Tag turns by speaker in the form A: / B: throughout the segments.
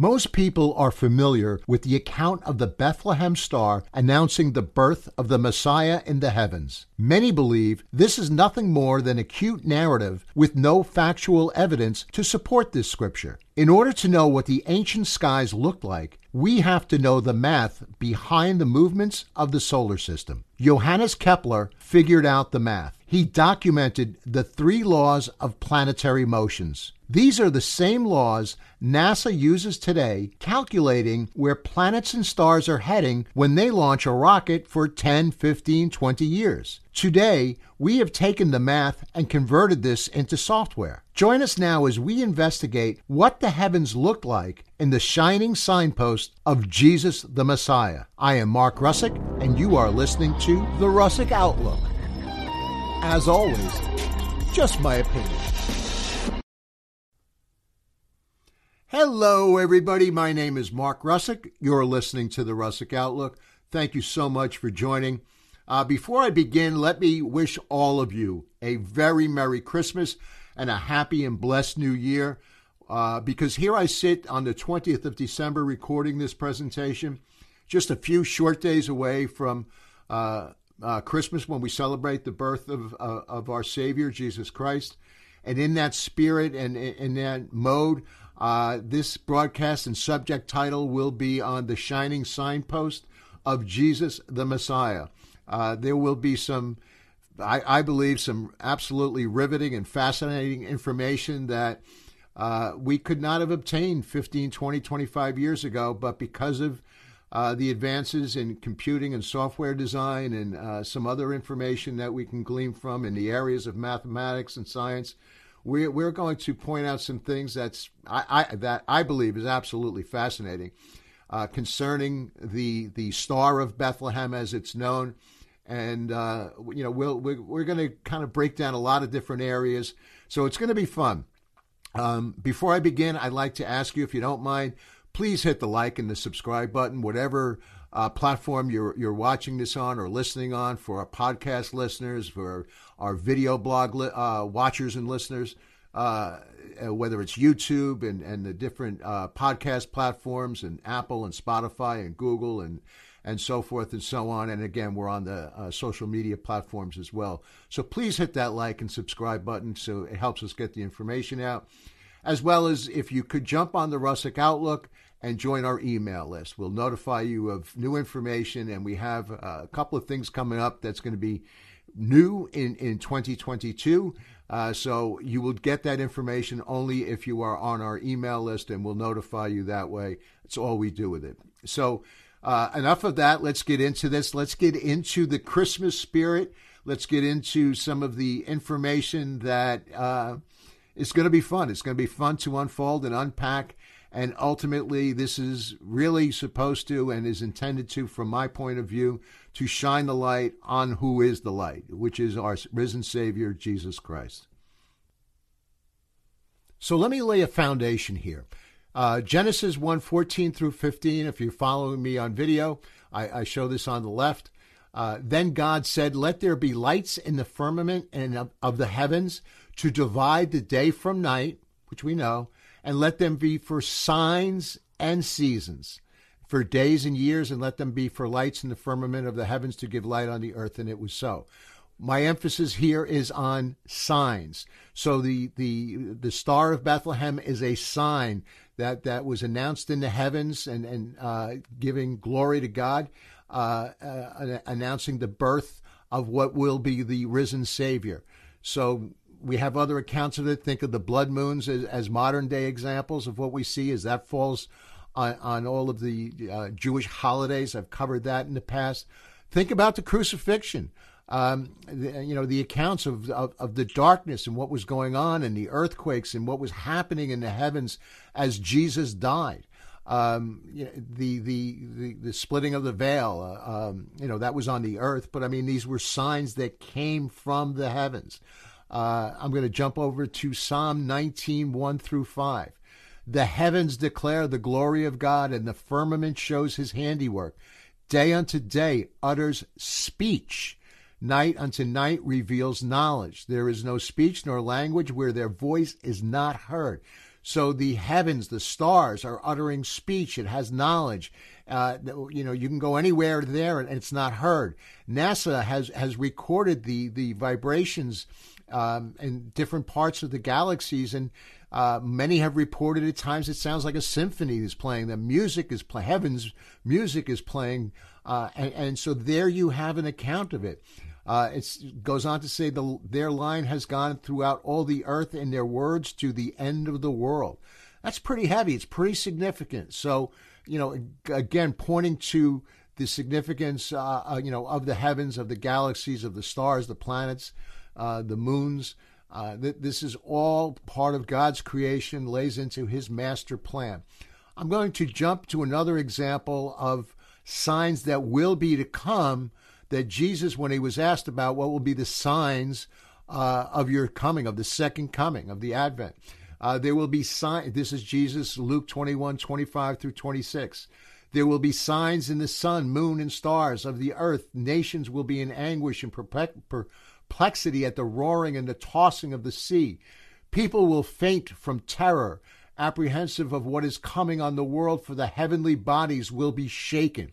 A: Most people are familiar with the account of the Bethlehem star announcing the birth of the Messiah in the heavens. Many believe this is nothing more than a cute narrative with no factual evidence to support this scripture. In order to know what the ancient skies looked like, we have to know the math behind the movements of the solar system. Johannes Kepler figured out the math. He documented the three laws of planetary motions. These are the same laws NASA uses today calculating where planets and stars are heading when they launch a rocket for 10, 15, 20 years. Today, we have taken the math and converted this into software. Join us now as we investigate what the heavens look like in the shining signpost of Jesus the Messiah. I am Mark Russick, and you are listening to The Russick Outlook. As always, just my opinion. Hello, everybody. My name is Mark Russick. You're listening to the Russick Outlook. Thank you so much for joining. Uh, before I begin, let me wish all of you a very Merry Christmas and a happy and blessed New Year. Uh, because here I sit on the 20th of December recording this presentation, just a few short days away from uh, uh Christmas when we celebrate the birth of, uh, of our Savior, Jesus Christ. And in that spirit and in that mode, uh, this broadcast and subject title will be on the shining signpost of Jesus the Messiah. Uh, there will be some, I, I, believe, some absolutely riveting and fascinating information that uh, we could not have obtained 15, 20, 25 years ago, but because of uh, the advances in computing and software design and uh, some other information that we can glean from in the areas of mathematics and science, we're, we're going to point out some things that's I, I that I believe is absolutely fascinating uh, concerning the the Star of Bethlehem as it's known, and uh, you know we'll, we're we're going to kind of break down a lot of different areas, so it's going to be fun. Um, before I begin, I'd like to ask you if you don't mind, please hit the like and the subscribe button, whatever uh, platform you're you're watching this on or listening on for our podcast listeners, for our video blog li- uh, watchers and listeners, uh, uh, whether it's YouTube and and the different uh, podcast platforms and Apple and Spotify and Google and and so forth and so on. And again, we're on the uh, social media platforms as well. So please hit that like and subscribe button so it helps us get the information out. As well as if you could jump on the Russick Outlook and join our email list. We'll notify you of new information, and we have a couple of things coming up that's going to be new in, in 2022. Uh, so you will get that information only if you are on our email list, and we'll notify you that way. That's all we do with it. So, uh, enough of that. Let's get into this. Let's get into the Christmas spirit. Let's get into some of the information that uh, is going to be fun. It's going to be fun to unfold and unpack and ultimately, this is really supposed to and is intended to, from my point of view, to shine the light on who is the light, which is our risen Savior, Jesus Christ. So let me lay a foundation here. Uh, Genesis 1 14 through 15, if you're following me on video, I, I show this on the left. Uh, then God said, Let there be lights in the firmament and of, of the heavens to divide the day from night, which we know, and let them be for signs and seasons, for days and years, and let them be for lights in the firmament of the heavens to give light on the earth. And it was so. My emphasis here is on signs. So the the the star of Bethlehem is a sign that that was announced in the heavens and and uh, giving glory to God, uh, uh, announcing the birth of what will be the risen Savior. So we have other accounts of it. Think of the blood moons as, as modern day examples of what we see as that falls on, on all of the uh, Jewish holidays. I've covered that in the past. Think about the crucifixion. Um, the, you know, the accounts of, of, of, the darkness and what was going on and the earthquakes and what was happening in the heavens as Jesus died. Um, you know, the, the, the, the, splitting of the veil, uh, um, you know, that was on the earth. But I mean, these were signs that came from the heavens. Uh, I'm going to jump over to Psalm 19, 1 through 5. The heavens declare the glory of God, and the firmament shows his handiwork. Day unto day utters speech. Night unto night reveals knowledge. There is no speech nor language where their voice is not heard. So the heavens, the stars are uttering speech. It has knowledge. Uh, you know, you can go anywhere there and it's not heard. NASA has has recorded the the vibrations um, in different parts of the galaxies, and uh, many have reported at times it sounds like a symphony is playing. The music is play, heaven's music is playing, uh, and, and, so there you have an account of it. Uh, it goes on to say the, their line has gone throughout all the earth in their words to the end of the world. That's pretty heavy. It's pretty significant. So, you know, again, pointing to the significance, uh, uh, you know, of the heavens, of the galaxies, of the stars, the planets, uh, the moons. Uh, th- this is all part of God's creation, lays into His master plan. I'm going to jump to another example of signs that will be to come that Jesus, when he was asked about what will be the signs uh, of your coming, of the second coming, of the advent, uh, there will be signs. This is Jesus, Luke 21, 25 through 26. There will be signs in the sun, moon, and stars of the earth. Nations will be in anguish and perplexity at the roaring and the tossing of the sea. People will faint from terror, apprehensive of what is coming on the world, for the heavenly bodies will be shaken.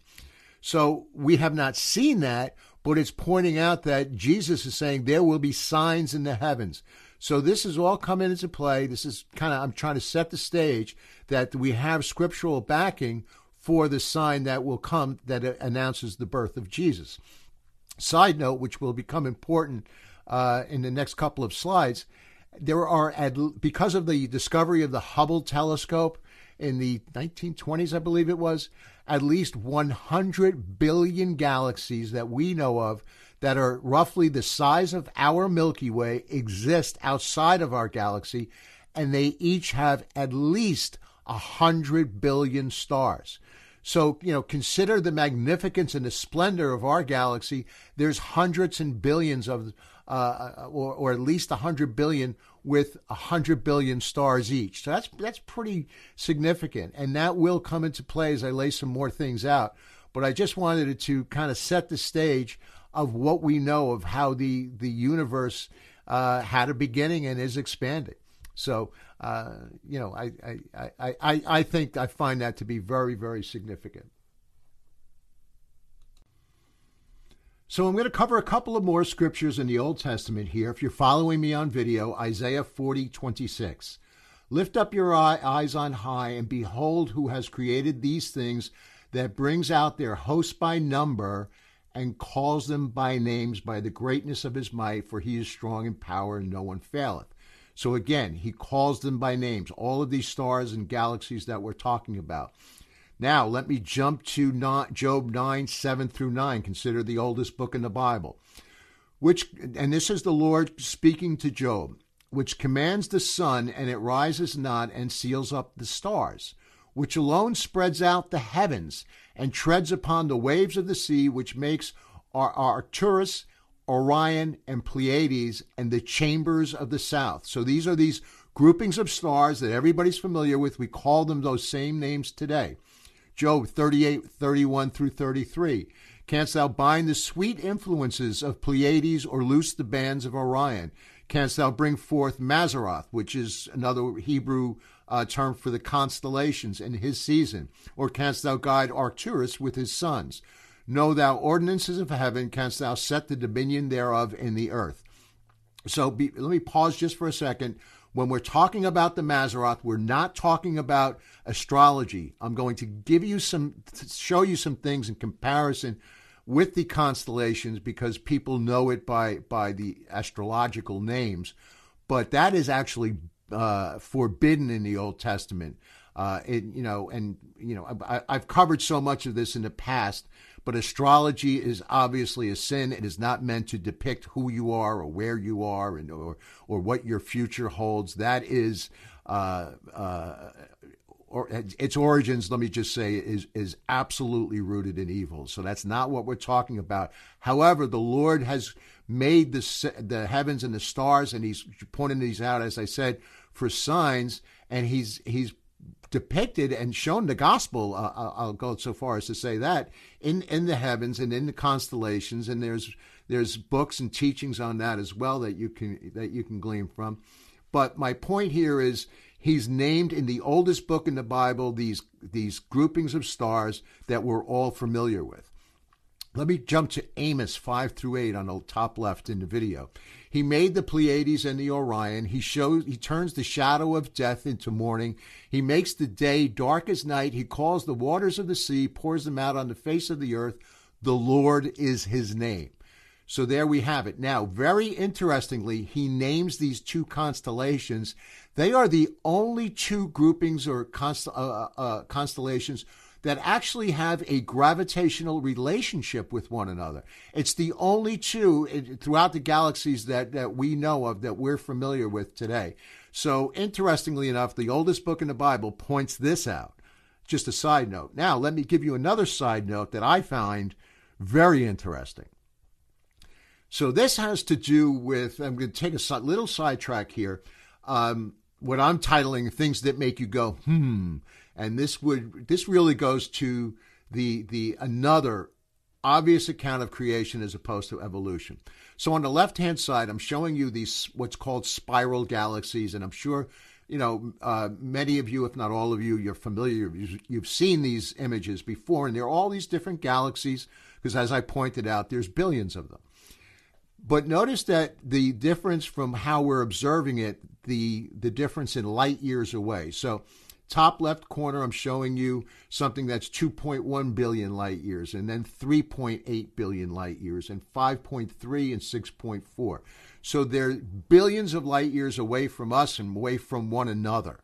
A: So we have not seen that, but it's pointing out that Jesus is saying there will be signs in the heavens. So this is all coming into play. This is kind of, I'm trying to set the stage that we have scriptural backing for the sign that will come that announces the birth of Jesus. Side note, which will become important uh, in the next couple of slides, there are, because of the discovery of the Hubble telescope in the 1920s, I believe it was, at least 100 billion galaxies that we know of that are roughly the size of our Milky Way exist outside of our galaxy, and they each have at least 100 billion stars. So, you know, consider the magnificence and the splendor of our galaxy. There's hundreds and billions of, uh, or, or at least 100 billion with 100 billion stars each. So that's that's pretty significant and that will come into play as I lay some more things out. But I just wanted to kind of set the stage of what we know of how the the universe uh, had a beginning and is expanding. So uh, you know, I, I, I, I, I think I find that to be very, very significant. So I'm going to cover a couple of more scriptures in the Old Testament here. If you're following me on video, Isaiah 40, 26. Lift up your eyes on high and behold who has created these things that brings out their hosts by number and calls them by names by the greatness of his might, for he is strong in power and no one faileth. So again, he calls them by names, all of these stars and galaxies that we're talking about. Now, let me jump to Job 9, 7 through 9. Consider the oldest book in the Bible. Which, and this is the Lord speaking to Job, which commands the sun, and it rises not, and seals up the stars, which alone spreads out the heavens, and treads upon the waves of the sea, which makes Arcturus, Orion, and Pleiades, and the chambers of the south. So these are these groupings of stars that everybody's familiar with. We call them those same names today. Job 38, 31 through 33. Canst thou bind the sweet influences of Pleiades or loose the bands of Orion? Canst thou bring forth Mazzaroth, which is another Hebrew uh, term for the constellations in his season? Or canst thou guide Arcturus with his sons? Know thou ordinances of heaven, canst thou set the dominion thereof in the earth? So be, let me pause just for a second when we're talking about the Mazzaroth, we're not talking about astrology. I'm going to give you some, show you some things in comparison with the constellations because people know it by by the astrological names, but that is actually uh, forbidden in the Old Testament. Uh, it, you know, and you know, I, I've covered so much of this in the past but astrology is obviously a sin. It is not meant to depict who you are or where you are and or or what your future holds. That is uh, uh, or its origins, let me just say, is is absolutely rooted in evil. So that's not what we're talking about. However, the Lord has made the the heavens and the stars, and He's pointing these out, as I said, for signs, and He's He's depicted and shown the gospel. Uh, I'll go so far as to say that in in the heavens and in the constellations, and there's there's books and teachings on that as well that you can that you can glean from. But my point here is He's named in the oldest book in the Bible these, these groupings of stars that we're all familiar with. Let me jump to Amos 5 through 8 on the top left in the video. He made the Pleiades and the Orion. He shows he turns the shadow of death into morning. He makes the day dark as night. He calls the waters of the sea, pours them out on the face of the earth. The Lord is his name. So there we have it. Now, very interestingly, he names these two constellations. They are the only two groupings or const- uh, uh, uh, constellations that actually have a gravitational relationship with one another. It's the only two throughout the galaxies that, that we know of that we're familiar with today. So, interestingly enough, the oldest book in the Bible points this out. Just a side note. Now, let me give you another side note that I find very interesting. So this has to do with, I'm going to take a little sidetrack here. Um, what I'm titling things that make you go, hmm. And this would, this really goes to the, the another obvious account of creation as opposed to evolution. So on the left hand side, I'm showing you these, what's called spiral galaxies. And I'm sure, you know, uh, many of you, if not all of you, you're familiar, you've seen these images before. And there are all these different galaxies because as I pointed out, there's billions of them. But notice that the difference from how we're observing it, the the difference in light years away. So top left corner, I'm showing you something that's 2.1 billion light years, and then 3.8 billion light years, and 5.3 and 6.4. So they're billions of light years away from us and away from one another.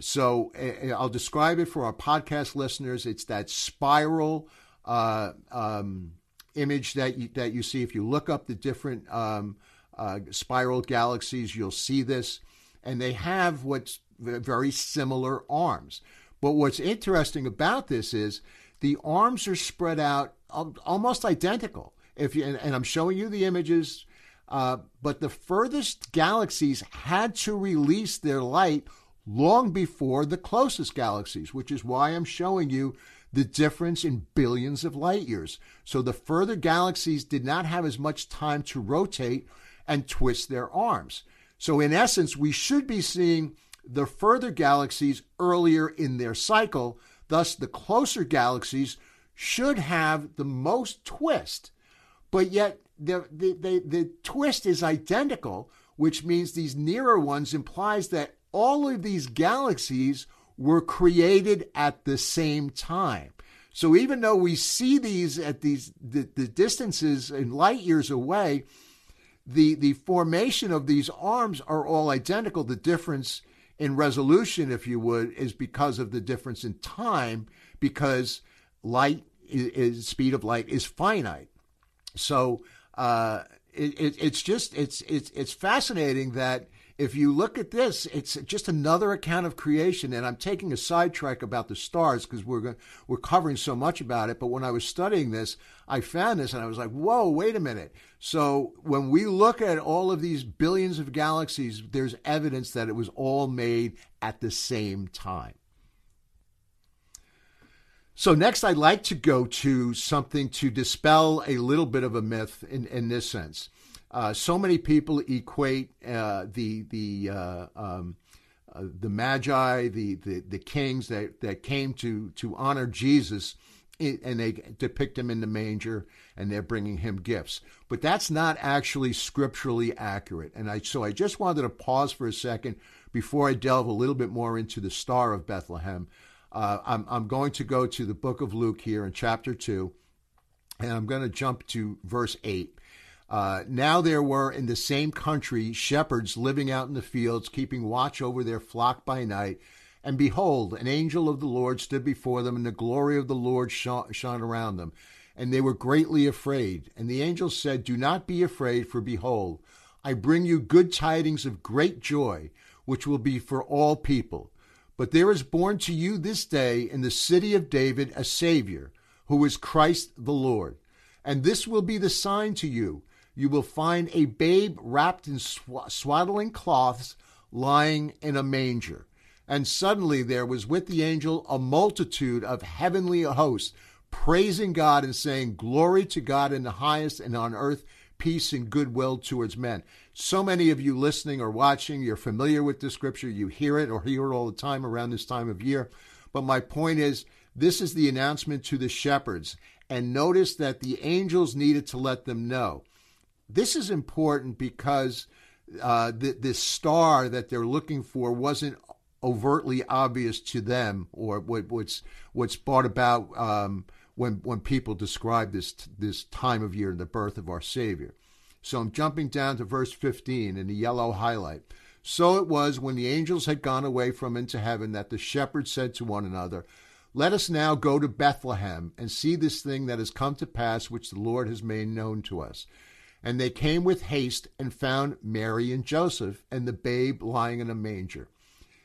A: So uh, I'll describe it for our podcast listeners. It's that spiral uh, um, image that you, that you see. If you look up the different um, uh, spiral galaxies, you'll see this, and they have what's very similar arms. But what's interesting about this is the arms are spread out almost identical. If you, and, and I'm showing you the images, uh, but the furthest galaxies had to release their light long before the closest galaxies, which is why I'm showing you the difference in billions of light years. So the further galaxies did not have as much time to rotate and twist their arms. So, in essence, we should be seeing the further galaxies earlier in their cycle. Thus, the closer galaxies should have the most twist. But yet, the, the, the, the twist is identical, which means these nearer ones implies that all of these galaxies were created at the same time. So even though we see these at these the, the distances in light years away, the the formation of these arms are all identical. The difference in resolution, if you would, is because of the difference in time, because light is, is speed of light is finite. So uh, it, it, it's just it's it's it's fascinating that if you look at this, it's just another account of creation. And I'm taking a sidetrack about the stars because we're we're covering so much about it. But when I was studying this, I found this and I was like, "Whoa, wait a minute!" So when we look at all of these billions of galaxies, there's evidence that it was all made at the same time. So next, I'd like to go to something to dispel a little bit of a myth in, in this sense. Uh, so many people equate uh, the the uh, um, uh, the magi, the, the the kings that, that came to to honor Jesus, and they depict him in the manger, and they're bringing him gifts. But that's not actually scripturally accurate. And I so I just wanted to pause for a second before I delve a little bit more into the Star of Bethlehem. Uh, I'm I'm going to go to the book of Luke here in chapter two, and I'm going to jump to verse eight. Uh, now there were in the same country shepherds living out in the fields, keeping watch over their flock by night. And behold, an angel of the Lord stood before them, and the glory of the Lord shone, shone around them. And they were greatly afraid. And the angel said, Do not be afraid, for behold, I bring you good tidings of great joy, which will be for all people. But there is born to you this day in the city of David a Savior, who is Christ the Lord. And this will be the sign to you you will find a babe wrapped in swaddling cloths lying in a manger. And suddenly there was with the angel a multitude of heavenly hosts, praising God and saying, Glory to God in the highest, and on earth peace and goodwill towards men. So many of you listening or watching, you're familiar with the scripture. You hear it or hear it all the time around this time of year. But my point is, this is the announcement to the shepherds. And notice that the angels needed to let them know. This is important because uh, the, this star that they're looking for wasn't overtly obvious to them or what, what's what's brought about um, when when people describe this this time of year and the birth of our Savior. So I'm jumping down to verse 15 in the yellow highlight. So it was when the angels had gone away from into heaven that the shepherds said to one another, Let us now go to Bethlehem and see this thing that has come to pass, which the Lord has made known to us. And they came with haste and found Mary and Joseph and the babe lying in a manger.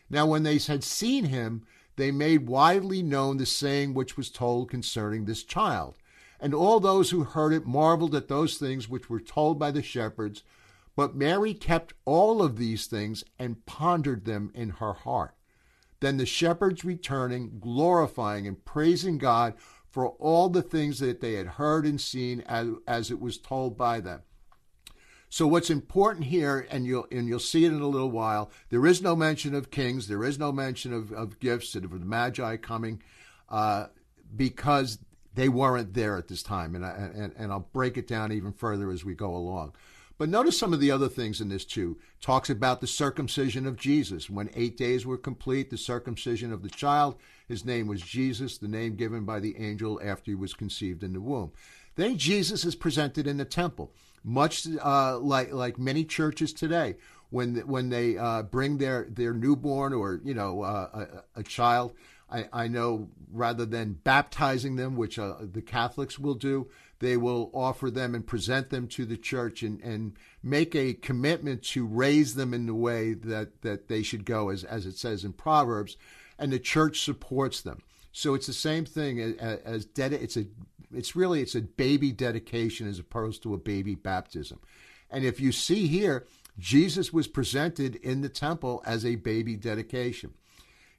A: Now, when they had seen him, they made widely known the saying which was told concerning this child. And all those who heard it marveled at those things which were told by the shepherds. But Mary kept all of these things and pondered them in her heart. Then the shepherds returning, glorifying and praising God for all the things that they had heard and seen as, as it was told by them. So what's important here, and you'll and you'll see it in a little while, there is no mention of kings, there is no mention of, of gifts and of the Magi coming, uh, because they weren't there at this time, and, I, and and I'll break it down even further as we go along. But notice some of the other things in this too. Talks about the circumcision of Jesus. When eight days were complete, the circumcision of the child. His name was Jesus, the name given by the angel after he was conceived in the womb. Then Jesus is presented in the temple much uh, like like many churches today. When when they uh, bring their their newborn or you know uh, a, a, child, I, I know rather than baptizing them, which uh, the Catholics will do, they will offer them and present them to the church and, and make a commitment to raise them in the way that, that they should go, as, as it says in Proverbs, and the church supports them. So it's the same thing as, as dedi- it's a it's really it's a baby dedication as opposed to a baby baptism. And if you see here, Jesus was presented in the temple as a baby dedication.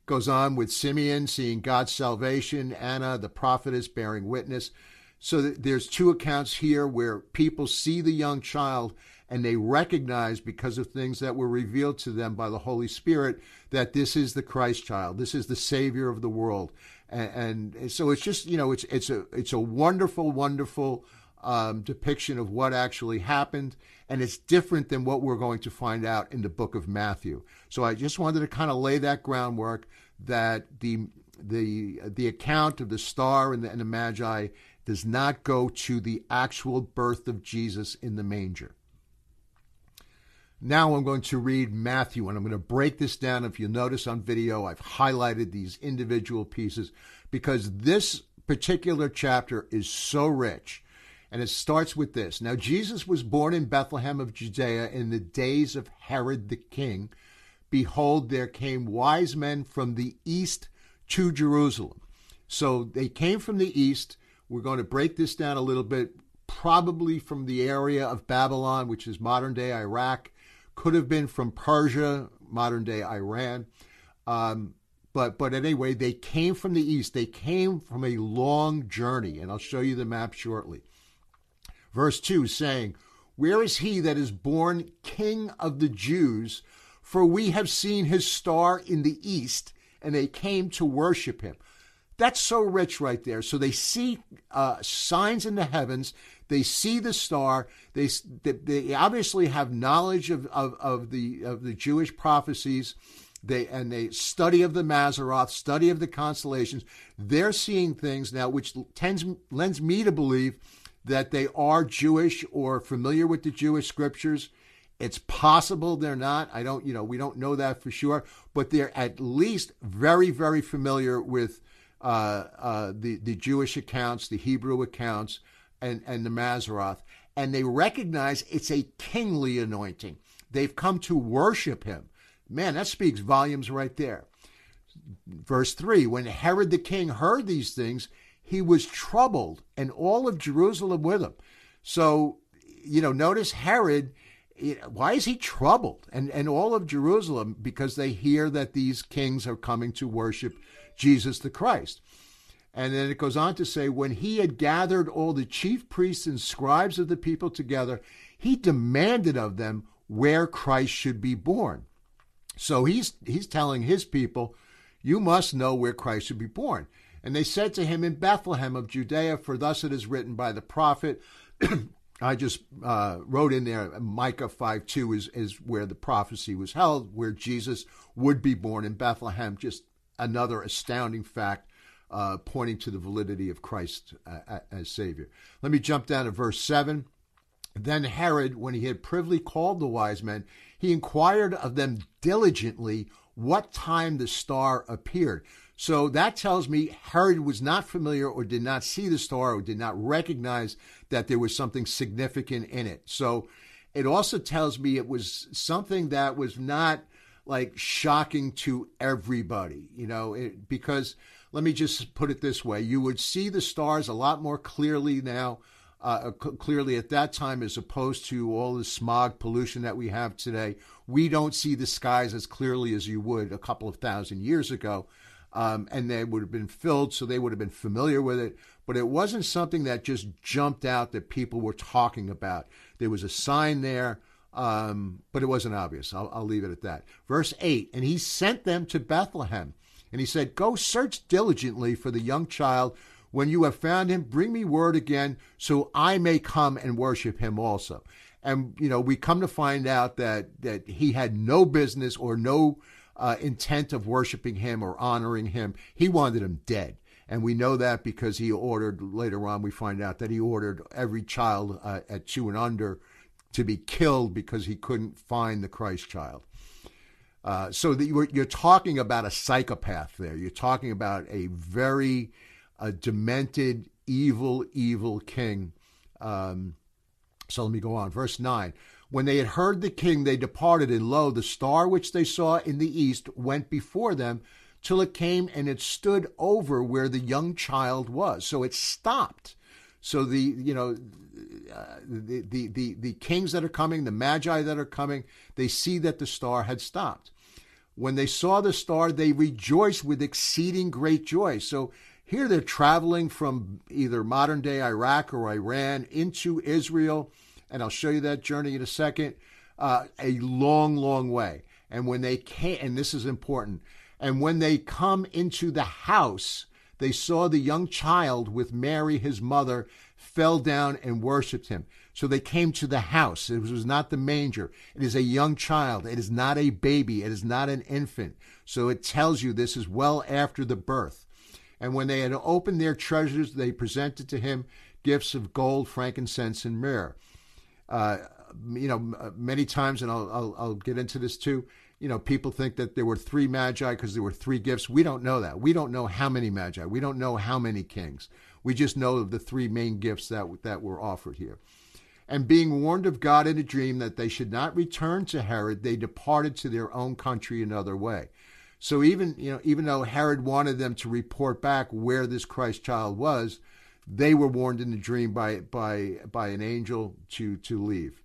A: Goes on with Simeon seeing God's salvation, Anna, the prophetess, bearing witness. So there's two accounts here where people see the young child and they recognize because of things that were revealed to them by the Holy Spirit that this is the Christ child, this is the Savior of the world, and, and so it's just you know it's it's a it's a wonderful wonderful um, depiction of what actually happened, and it's different than what we're going to find out in the book of Matthew. So I just wanted to kind of lay that groundwork that the the the account of the star and the, and the magi does not go to the actual birth of Jesus in the manger. Now I'm going to read Matthew, and I'm going to break this down. If you notice on video, I've highlighted these individual pieces because this particular chapter is so rich. And it starts with this. Now, Jesus was born in Bethlehem of Judea in the days of Herod the king. Behold, there came wise men from the east to Jerusalem. So they came from the east. We're going to break this down a little bit, probably from the area of Babylon, which is modern day Iraq could have been from Persia, modern day Iran. Um, but but anyway, they came from the east. They came from a long journey, and I'll show you the map shortly. Verse 2 saying, Where is he that is born King of the Jews? For we have seen his star in the east, and they came to worship him. That's so rich right there. So they see uh, signs in the heavens. They see the star. They, they obviously have knowledge of, of, of, the, of the Jewish prophecies. They, and they study of the Mazzaroth, study of the constellations. They're seeing things now, which tends lends me to believe that they are Jewish or familiar with the Jewish scriptures. It's possible they're not. I don't, you know, we don't know that for sure, but they're at least very, very familiar with Uh, uh, the the Jewish accounts, the Hebrew accounts, and, and the Mazzaroth, and they recognize it's a kingly anointing. They've come to worship him. Man, that speaks volumes right there. Verse 3 When Herod the king heard these things, he was troubled, and all of Jerusalem with him. So, you know, notice Herod, why is he troubled? And, and all of Jerusalem, because they hear that these kings are coming to worship Jesus the Christ. And then it goes on to say, when he had gathered all the chief priests and scribes of the people together, he demanded of them where Christ should be born. So he's he's telling his people, you must know where Christ should be born. And they said to him in Bethlehem of Judea, for thus it is written by the prophet. I just uh, wrote in there Micah 5 2 is, is where the prophecy was held, where Jesus would be born in Bethlehem. Just another astounding fact uh, pointing to the validity of Christ uh, as Savior. Let me jump down to verse 7. Then Herod, when he had privily called the wise men, he inquired of them diligently what time the star appeared. So that tells me Herod was not familiar or did not see the star or did not recognize that there was something significant in it. So it also tells me it was something that was not like shocking to everybody, you know, it, because let me just put it this way you would see the stars a lot more clearly now. Uh, clearly at that time, as opposed to all the smog pollution that we have today, we don't see the skies as clearly as you would a couple of thousand years ago um, and they would have been filled, so they would have been familiar with it. But it wasn't something that just jumped out that people were talking about. There was a sign there, um, but it wasn't obvious. I'll, I'll leave it at that. Verse 8 And he sent them to Bethlehem, and he said, Go search diligently for the young child. When you have found him, bring me word again, so I may come and worship him also. And you know, we come to find out that that he had no business or no uh, intent of worshiping him or honoring him. He wanted him dead. And we know that because he ordered, later on, we find out that he ordered every child uh, at two and under to be killed because he couldn't find the Christ child. Uh, so that you're, you're, talking about a psychopath there. You're talking about a very demented, evil, evil king. Um, so let me go on. Verse 9. When they had heard the king, they departed, and lo, the star which they saw in the east went before them till it came and it stood over where the young child was. So it stopped. So the you know uh, the, the the the kings that are coming, the magi that are coming, they see that the star had stopped. When they saw the star, they rejoiced with exceeding great joy. So here they're traveling from either modern day Iraq or Iran into Israel and I'll show you that journey in a second, uh, a long, long way. And when they came, and this is important, and when they come into the house, they saw the young child with Mary, his mother, fell down and worshiped him. So they came to the house. It was not the manger. It is a young child. It is not a baby. It is not an infant. So it tells you this is well after the birth. And when they had opened their treasures, they presented to him gifts of gold, frankincense, and myrrh uh, you know, uh, many times, and I'll, I'll, I'll get into this too. You know, people think that there were three magi because there were three gifts. We don't know that. We don't know how many magi. We don't know how many kings. We just know of the three main gifts that that were offered here. And being warned of God in a dream that they should not return to Herod, they departed to their own country another way. So even you know, even though Herod wanted them to report back where this Christ child was, they were warned in the dream by by by an angel to to leave.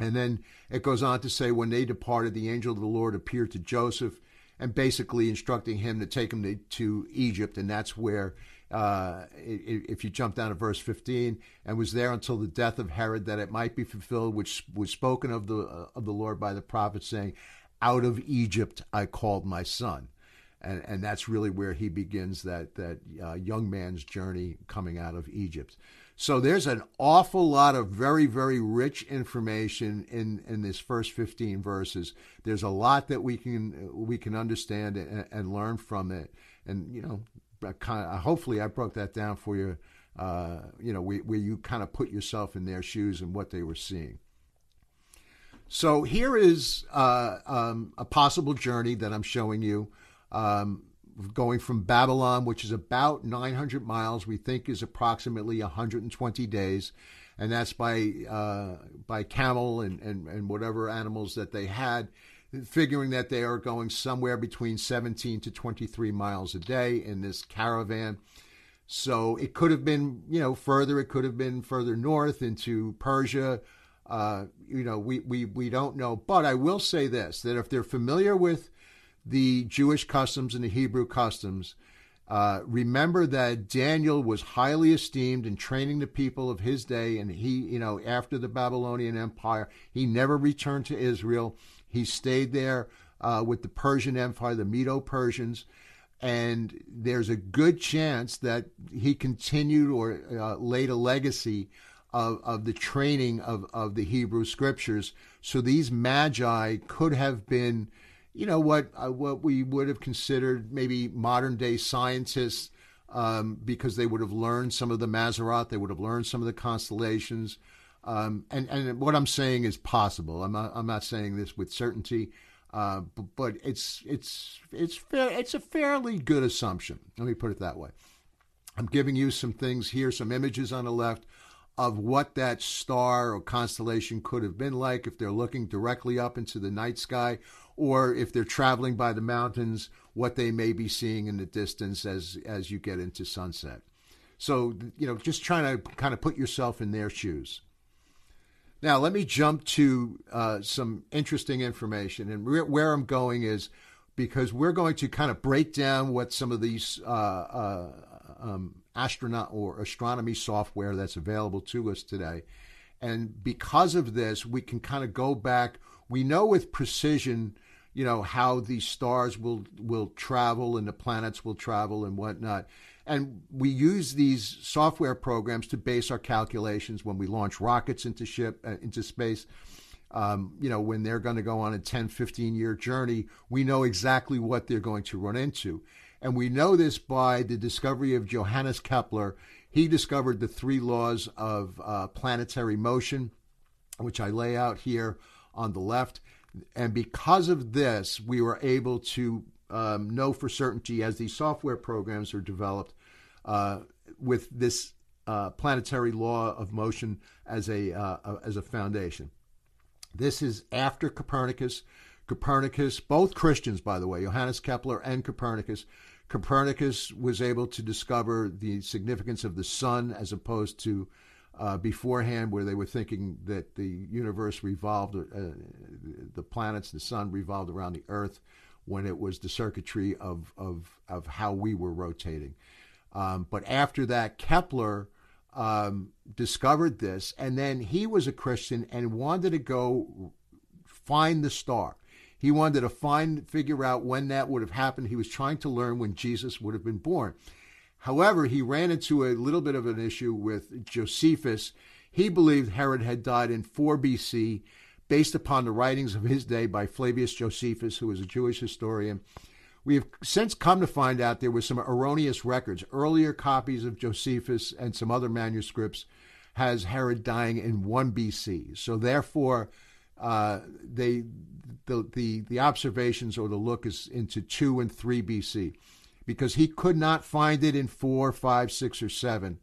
A: And then it goes on to say, when they departed, the angel of the Lord appeared to Joseph and basically instructing him to take him to, to Egypt. And that's where, uh, if you jump down to verse 15, and was there until the death of Herod, that it might be fulfilled, which was spoken of the, uh, of the Lord by the prophet, saying, Out of Egypt I called my son and and that's really where he begins that that uh, young man's journey coming out of Egypt. So there's an awful lot of very very rich information in in this first 15 verses. There's a lot that we can we can understand and, and learn from it, and you know, kind of, hopefully I broke that down for you. Uh, you know, where, where you kind of put yourself in their shoes and what they were seeing. So here is uh, um, a possible journey that I'm showing you um, going from Babylon, which is about 900 miles, we think is approximately 120 days, and that's by uh, by camel and, and, and whatever animals that they had, figuring that they are going somewhere between 17 to 23 miles a day in this caravan. So it could have been, you know, further. It could have been further north into Persia. Uh, you know, we, we, we don't know. But I will say this that if they're familiar with the Jewish customs and the Hebrew customs, Uh, remember that Daniel was highly esteemed in training the people of his day, and he, you know, after the Babylonian Empire, he never returned to Israel. He stayed there uh, with the Persian Empire, the Medo Persians, and there's a good chance that he continued or uh, laid a legacy of, of the training of, of the Hebrew scriptures. So these magi could have been you know what uh, what we would have considered maybe modern day scientists um, because they would have learned some of the Mazzaroth, they would have learned some of the constellations, um, and and what I'm saying is possible. I'm not I'm not saying this with certainty, uh, but, but it's it's it's fair it's a fairly good assumption. Let me put it that way. I'm giving you some things here, some images on the left of what that star or constellation could have been like if they're looking directly up into the night sky or if they're traveling by the mountains, what they may be seeing in the distance as as you get into sunset. So, you know, just trying to kind of put yourself in their shoes. Now, let me jump to uh, some interesting information. And re- where I'm going is because we're going to kind of break down what some of these uh, uh, um, astronaut or astronomy software that's available to us today. And because of this, we can kind of go back. We know with precision you know how these stars will will travel and the planets will travel and whatnot. And we use these software programs to base our calculations when we launch rockets into ship uh, into space. Um, you know when they're going to go on a 10 15 year journey we know exactly what they're going to run into. And we know this by the discovery of johannes kepler. He discovered the three laws of uh, planetary motion which i lay out here on the left and because of this, we were able to um, know for certainty as these software programs are developed uh, with this uh, planetary law of motion as a uh, as a foundation. This is after Copernicus. Copernicus, both Christians, by the way, Johannes Kepler and Copernicus. Copernicus was able to discover the significance of the sun as opposed to uh, beforehand, where they were thinking that the universe revolved, uh, the planets, the sun revolved around the Earth, when it was the circuitry of of of how we were rotating. Um, but after that, Kepler um, discovered this, and then he was a Christian and wanted to go find the star. He wanted to find, figure out when that would have happened. He was trying to learn when Jesus would have been born. However, he ran into a little bit of an issue with Josephus. He believed Herod had died in 4 BC based upon the writings of his day by Flavius Josephus, who was a Jewish historian. We have since come to find out there were some erroneous records. Earlier copies of Josephus and some other manuscripts has Herod dying in 1 BC. So therefore, uh, they the, the the observations or the look is into 2 and 3 BC because he could not find it in four, five, six, or seven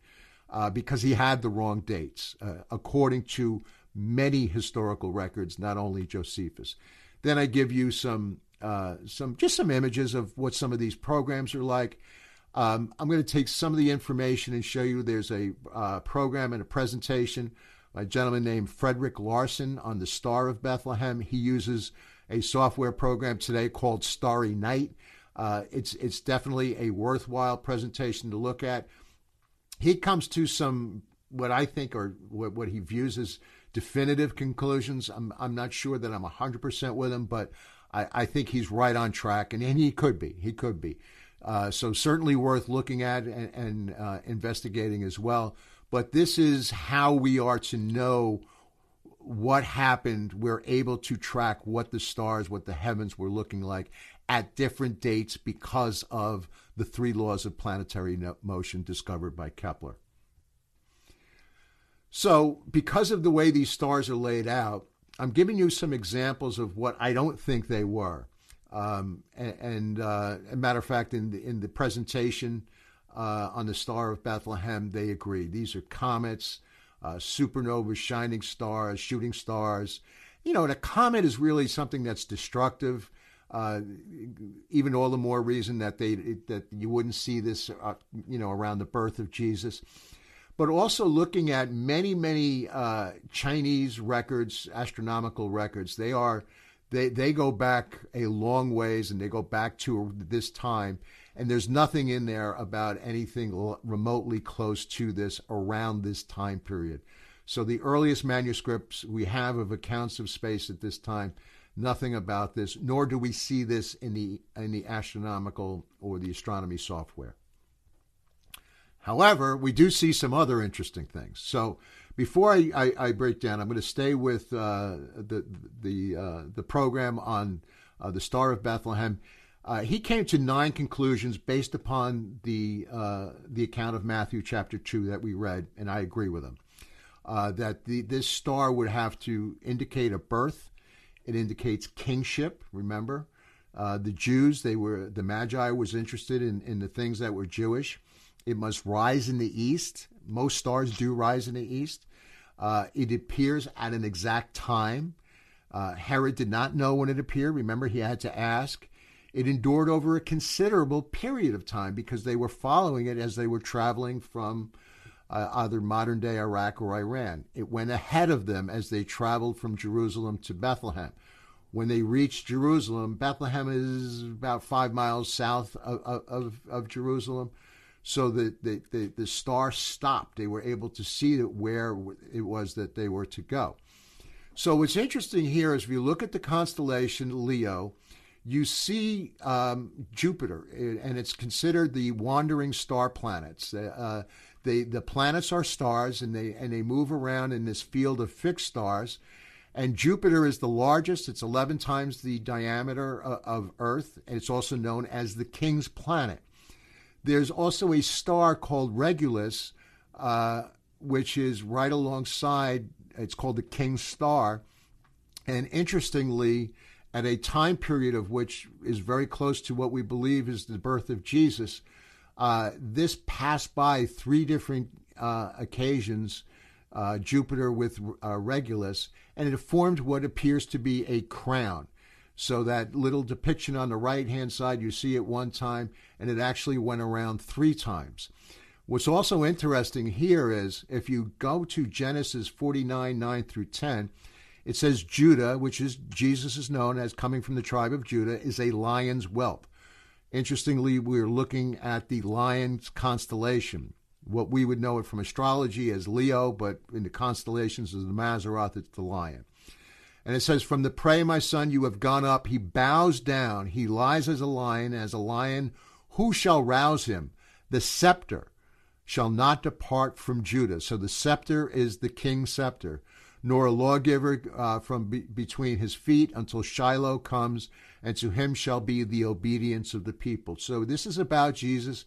A: uh, because he had the wrong dates, uh, according to many historical records, not only Josephus. Then I give you some uh, some just some images of what some of these programs are like. Um, I'm going to take some of the information and show you. There's a uh, program and a presentation by a gentleman named Frederick Larson on the Star of Bethlehem. He uses a software program today called Starry Night. Uh, it's it's definitely a worthwhile presentation to look at. He comes to some what I think are what, what he views as definitive conclusions. I'm I'm not sure that I'm hundred percent with him, but I, I think he's right on track, and, and he could be. He could be. Uh, so certainly worth looking at and, and uh, investigating as well. But this is how we are to know what happened. We're able to track what the stars, what the heavens were looking like, at different dates because of the three laws of planetary motion discovered by Kepler. So, because of the way these stars are laid out, I'm giving you some examples of what I don't think they were. Um, and, and uh, a matter of fact, in the, in the presentation uh, on the Star of Bethlehem, they agree. These are comets, uh, supernovas, shining stars, shooting stars. You know, a comet is really something that's destructive. Uh, even all the more reason that they that you wouldn't see this, uh, you know, around the birth of Jesus. But also looking at many, many uh, Chinese records, astronomical records, they are they they go back a long ways, and they go back to this time. And there's nothing in there about anything remotely close to this around this time period. So the earliest manuscripts we have of accounts of space at this time, nothing about this, nor do we see this in the in the astronomical or the astronomy software. However, we do see some other interesting things. So before I, I, I break down, I'm going to stay with uh, the the uh, the program on uh, the Star of Bethlehem. Uh, he came to nine conclusions based upon the uh, the account of Matthew chapter two that we read, and I agree with him. Uh, that the, this star would have to indicate a birth. It indicates kingship. Remember, the Jews they were the Magi was interested in in the things that were Jewish. It must rise in the east. Most stars do rise in the east. Uh, it appears at an exact time. Uh, Herod did not know when it appeared. Remember, he had to ask. It endured over a considerable period of time because they were following it as they were traveling from uh, either modern day Iraq or Iran. It went ahead of them as they traveled from Jerusalem to Bethlehem. When they reached Jerusalem, Bethlehem is about five miles south of, of, of Jerusalem so that the, the, the star stopped. They were able to see where it was that they were to go. So what's interesting here is if you look at the constellation Leo, you see um, Jupiter, and it's considered the wandering star planets. Uh, they, the planets are stars, and they and they move around in this field of fixed stars. And Jupiter is the largest; it's 11 times the diameter of, of Earth, and it's also known as the King's planet. There's also a star called Regulus, uh, which is right alongside, it's called the King's Star. And interestingly, at a time period of which is very close to what we believe is the birth of Jesus, uh, this passed by three different uh, occasions, uh, Jupiter with uh, Regulus, and it formed what appears to be a crown. So that little depiction on the right hand side, you see it one time, and it actually went around three times. What's also interesting here is if you go to Genesis 49 9 through 10, it says Judah, which is Jesus is known as coming from the tribe of Judah, is a lion's whelp. Interestingly, we're looking at the lion's constellation. What we would know it from astrology as Leo, but in the constellations of the Mazzaroth, it's the lion. And it says, From the prey, my son, you have gone up. He bows down. He lies as a lion, as a lion. Who shall rouse him? The scepter shall not depart from Judah. So the scepter is the king's scepter, nor a lawgiver uh, from be- between his feet until Shiloh comes, and to him shall be the obedience of the people. So this is about Jesus.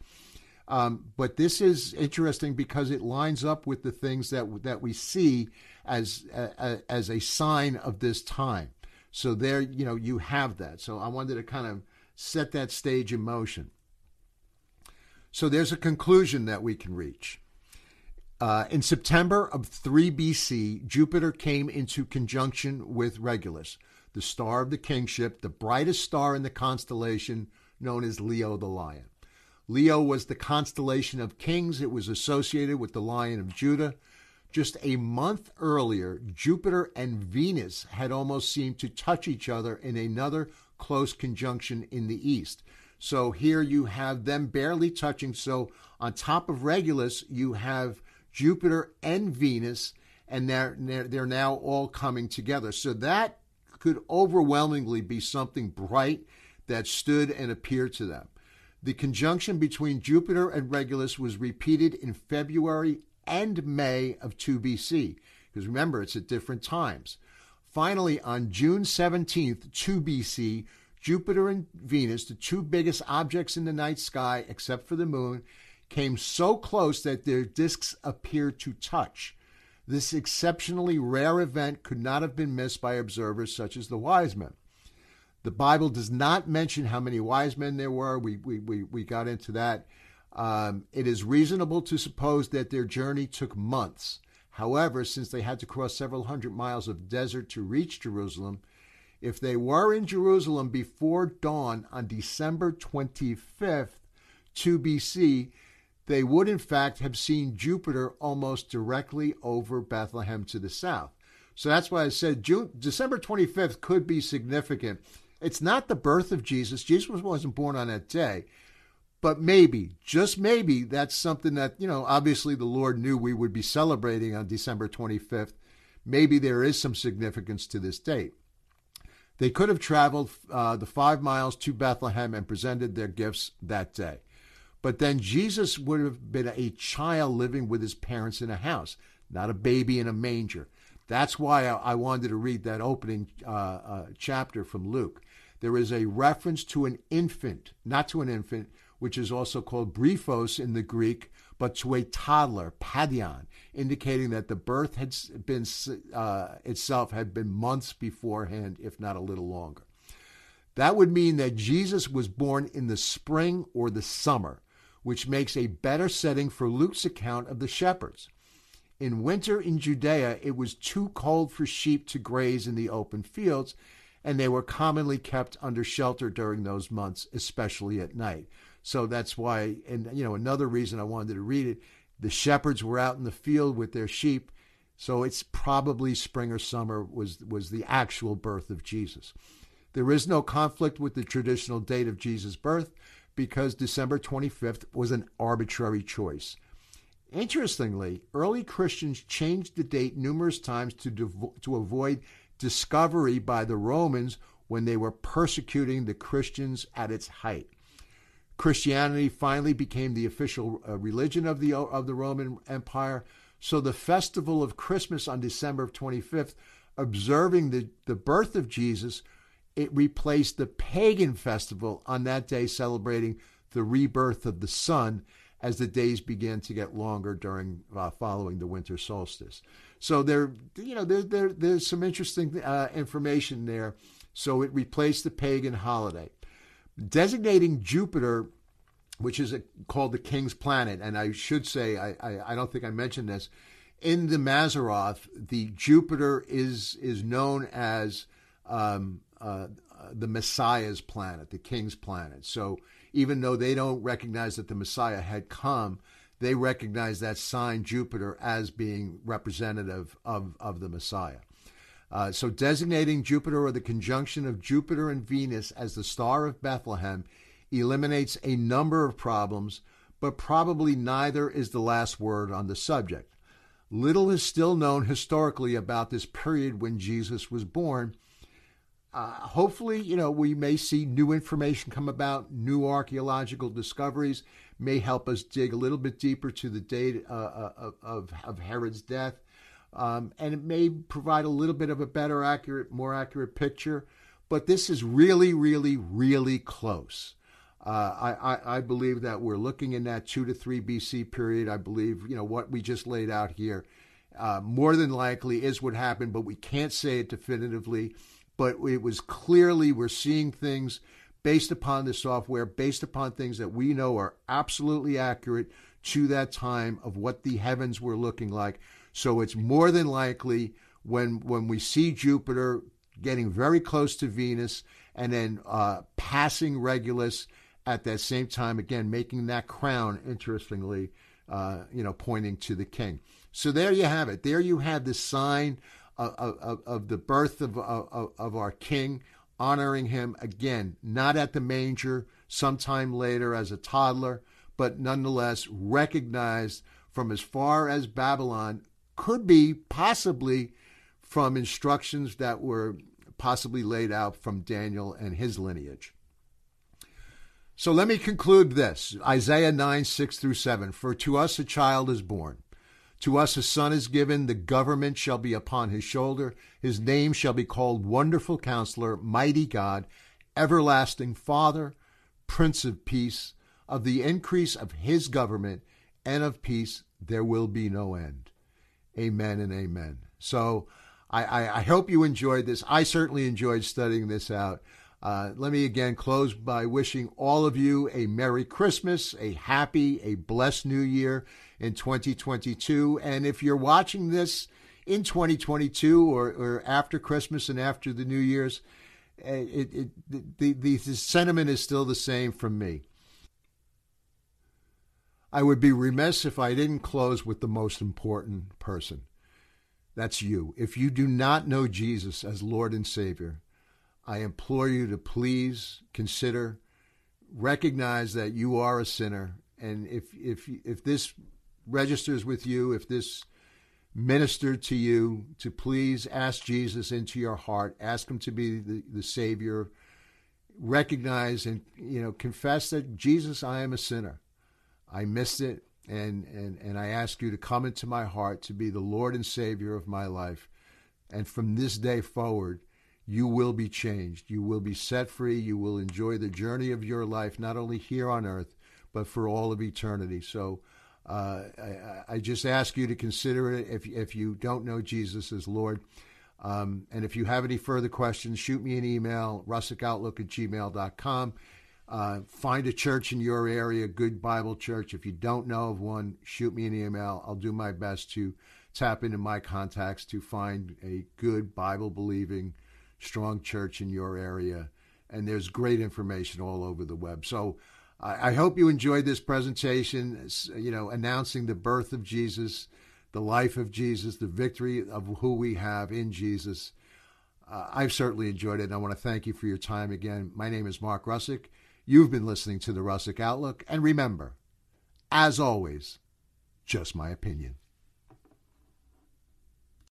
A: Um, but this is interesting because it lines up with the things that that we see as as a sign of this time. So there, you know, you have that. So I wanted to kind of set that stage in motion. So there's a conclusion that we can reach. Uh, in September of 3 BC, Jupiter came into conjunction with Regulus, the star of the kingship, the brightest star in the constellation known as Leo the Lion. Leo was the constellation of kings. It was associated with the Lion of Judah. Just a month earlier, Jupiter and Venus had almost seemed to touch each other in another close conjunction in the east. So here you have them barely touching. So on top of Regulus, you have Jupiter and Venus, and they're, they're now all coming together. So that could overwhelmingly be something bright that stood and appeared to them. The conjunction between Jupiter and Regulus was repeated in February and May of 2 BC, because remember, it's at different times. Finally, on June 17th, 2 BC, Jupiter and Venus, the two biggest objects in the night sky except for the moon, came so close that their disks appeared to touch. This exceptionally rare event could not have been missed by observers such as the wise men. The Bible does not mention how many wise men there were. We, we, we, we got into that um, it is reasonable to suppose that their journey took months. However, since they had to cross several hundred miles of desert to reach Jerusalem, if they were in Jerusalem before dawn on December 25th, 2 BC, they would in fact have seen Jupiter almost directly over Bethlehem to the south. So that's why I said June, December 25th could be significant. It's not the birth of Jesus. Jesus wasn't born on that day. But maybe, just maybe, that's something that, you know, obviously the Lord knew we would be celebrating on December 25th. Maybe there is some significance to this date. They could have traveled uh, the five miles to Bethlehem and presented their gifts that day. But then Jesus would have been a child living with his parents in a house, not a baby in a manger. That's why I wanted to read that opening uh, uh, chapter from Luke. There is a reference to an infant, not to an infant, which is also called brephos in the Greek, but to a toddler, paidion, indicating that the birth had been uh, itself had been months beforehand, if not a little longer. That would mean that Jesus was born in the spring or the summer, which makes a better setting for Luke's account of the shepherds. In winter in Judea, it was too cold for sheep to graze in the open fields, and they were commonly kept under shelter during those months, especially at night. So that's why, and you know, another reason I wanted to read it, the shepherds were out in the field with their sheep. So it's probably spring or summer was was the actual birth of Jesus. There is no conflict with the traditional date of Jesus' birth because December 25th was an arbitrary choice. Interestingly, early Christians changed the date numerous times to, devo- to avoid discovery by the Romans when they were persecuting the Christians at its height. Christianity finally became the official uh, religion of the of the Roman Empire. So the festival of Christmas on December 25th, observing the, the birth of Jesus, it replaced the pagan festival on that day celebrating the rebirth of the sun as the days began to get longer during uh, following the winter solstice. So there, you know, there, there there's some interesting uh, information there. So it replaced the pagan holiday designating Jupiter, which is a, called the king's planet, and I should say, I, I, I don't think I mentioned this, in the Mazzaroth, the Jupiter is is known as um, uh, the Messiah's planet, the king's planet. So even though they don't recognize that the Messiah had come, they recognize that sign Jupiter as being representative of, of the Messiah. Uh, so, designating Jupiter or the conjunction of Jupiter and Venus as the star of Bethlehem eliminates a number of problems, but probably neither is the last word on the subject. Little is still known historically about this period when Jesus was born. Uh, hopefully, you know, we may see new information come about, new archaeological discoveries may help us dig a little bit deeper to the date uh, uh of, of Herod's death. Um, and it may provide a little bit of a better, accurate, more accurate picture. But this is really, really, really close. Uh, I, I, I, believe that we're looking in that two to three BC period. I believe you know what we just laid out here. Uh, more than likely is what happened, but we can't say it definitively. But it was clearly we're seeing things based upon the software, based upon things that we know are absolutely accurate to that time of what the heavens were looking like. So it's more than likely when when we see Jupiter getting very close to Venus and then uh, passing Regulus at that same time, again making that crown. Interestingly, uh, you know, pointing to the king. So there you have it. There you have the sign of, of, the birth of, of, of our king, honoring him again, not at the manger, sometime later as a toddler, but nonetheless recognized from as far as Babylon could be possibly from instructions that were possibly laid out from Daniel and his lineage. So let me conclude this Isaiah 9, 6 through 7. For to us a child is born, to us a son is given, the government shall be upon his shoulder. His name shall be called Wonderful Counselor, Mighty God, Everlasting Father, Prince of Peace. Of the increase of his government and of peace there will be no end. Amen and amen. So I, I, I hope you enjoyed this. I certainly enjoyed studying this out. Uh, let me again close by wishing all of you a Merry Christmas, a happy, a blessed New Year in 2022. And if you're watching this in 2022 or, or after Christmas and after the New Year's, eh, it, it, the, the, the sentiment is still the same from me. I would be remiss if I didn't close with the most important person. That's you. If you do not know Jesus as Lord and Savior, I implore you to please consider, recognize that you are a sinner, and if if if this registers with you, if this ministered to you, to please ask Jesus into your heart, ask Him to be the, the Savior, recognize and you know confess that Jesus, I am a sinner, I missed it, and and and I ask you to come into my heart to be the Lord and Savior of my life, and from this day forward you will be changed. You will be set free. You will enjoy the journey of your life, not only here on earth, but for all of eternity. So uh, I, I, just ask you to consider it if, if you don't know Jesus as Lord. Um, and if you have any further questions, shoot me an email, russickoutlook at gmail.com. Uh, find a church in your area, good Bible church. If you don't know of one, shoot me an email. I'll do my best to tap into my contacts to find a good Bible believing strong church in your area. And there's great information all over the web. So I, hope you enjoyed this presentation, you know, announcing the birth of Jesus, the life of Jesus, the victory of who we have in Jesus. Uh, I've certainly enjoyed it, and I want to thank you for your time again. My name is Mark Russick. You've been listening to the Russick Outlook, and remember, as always, just my opinion.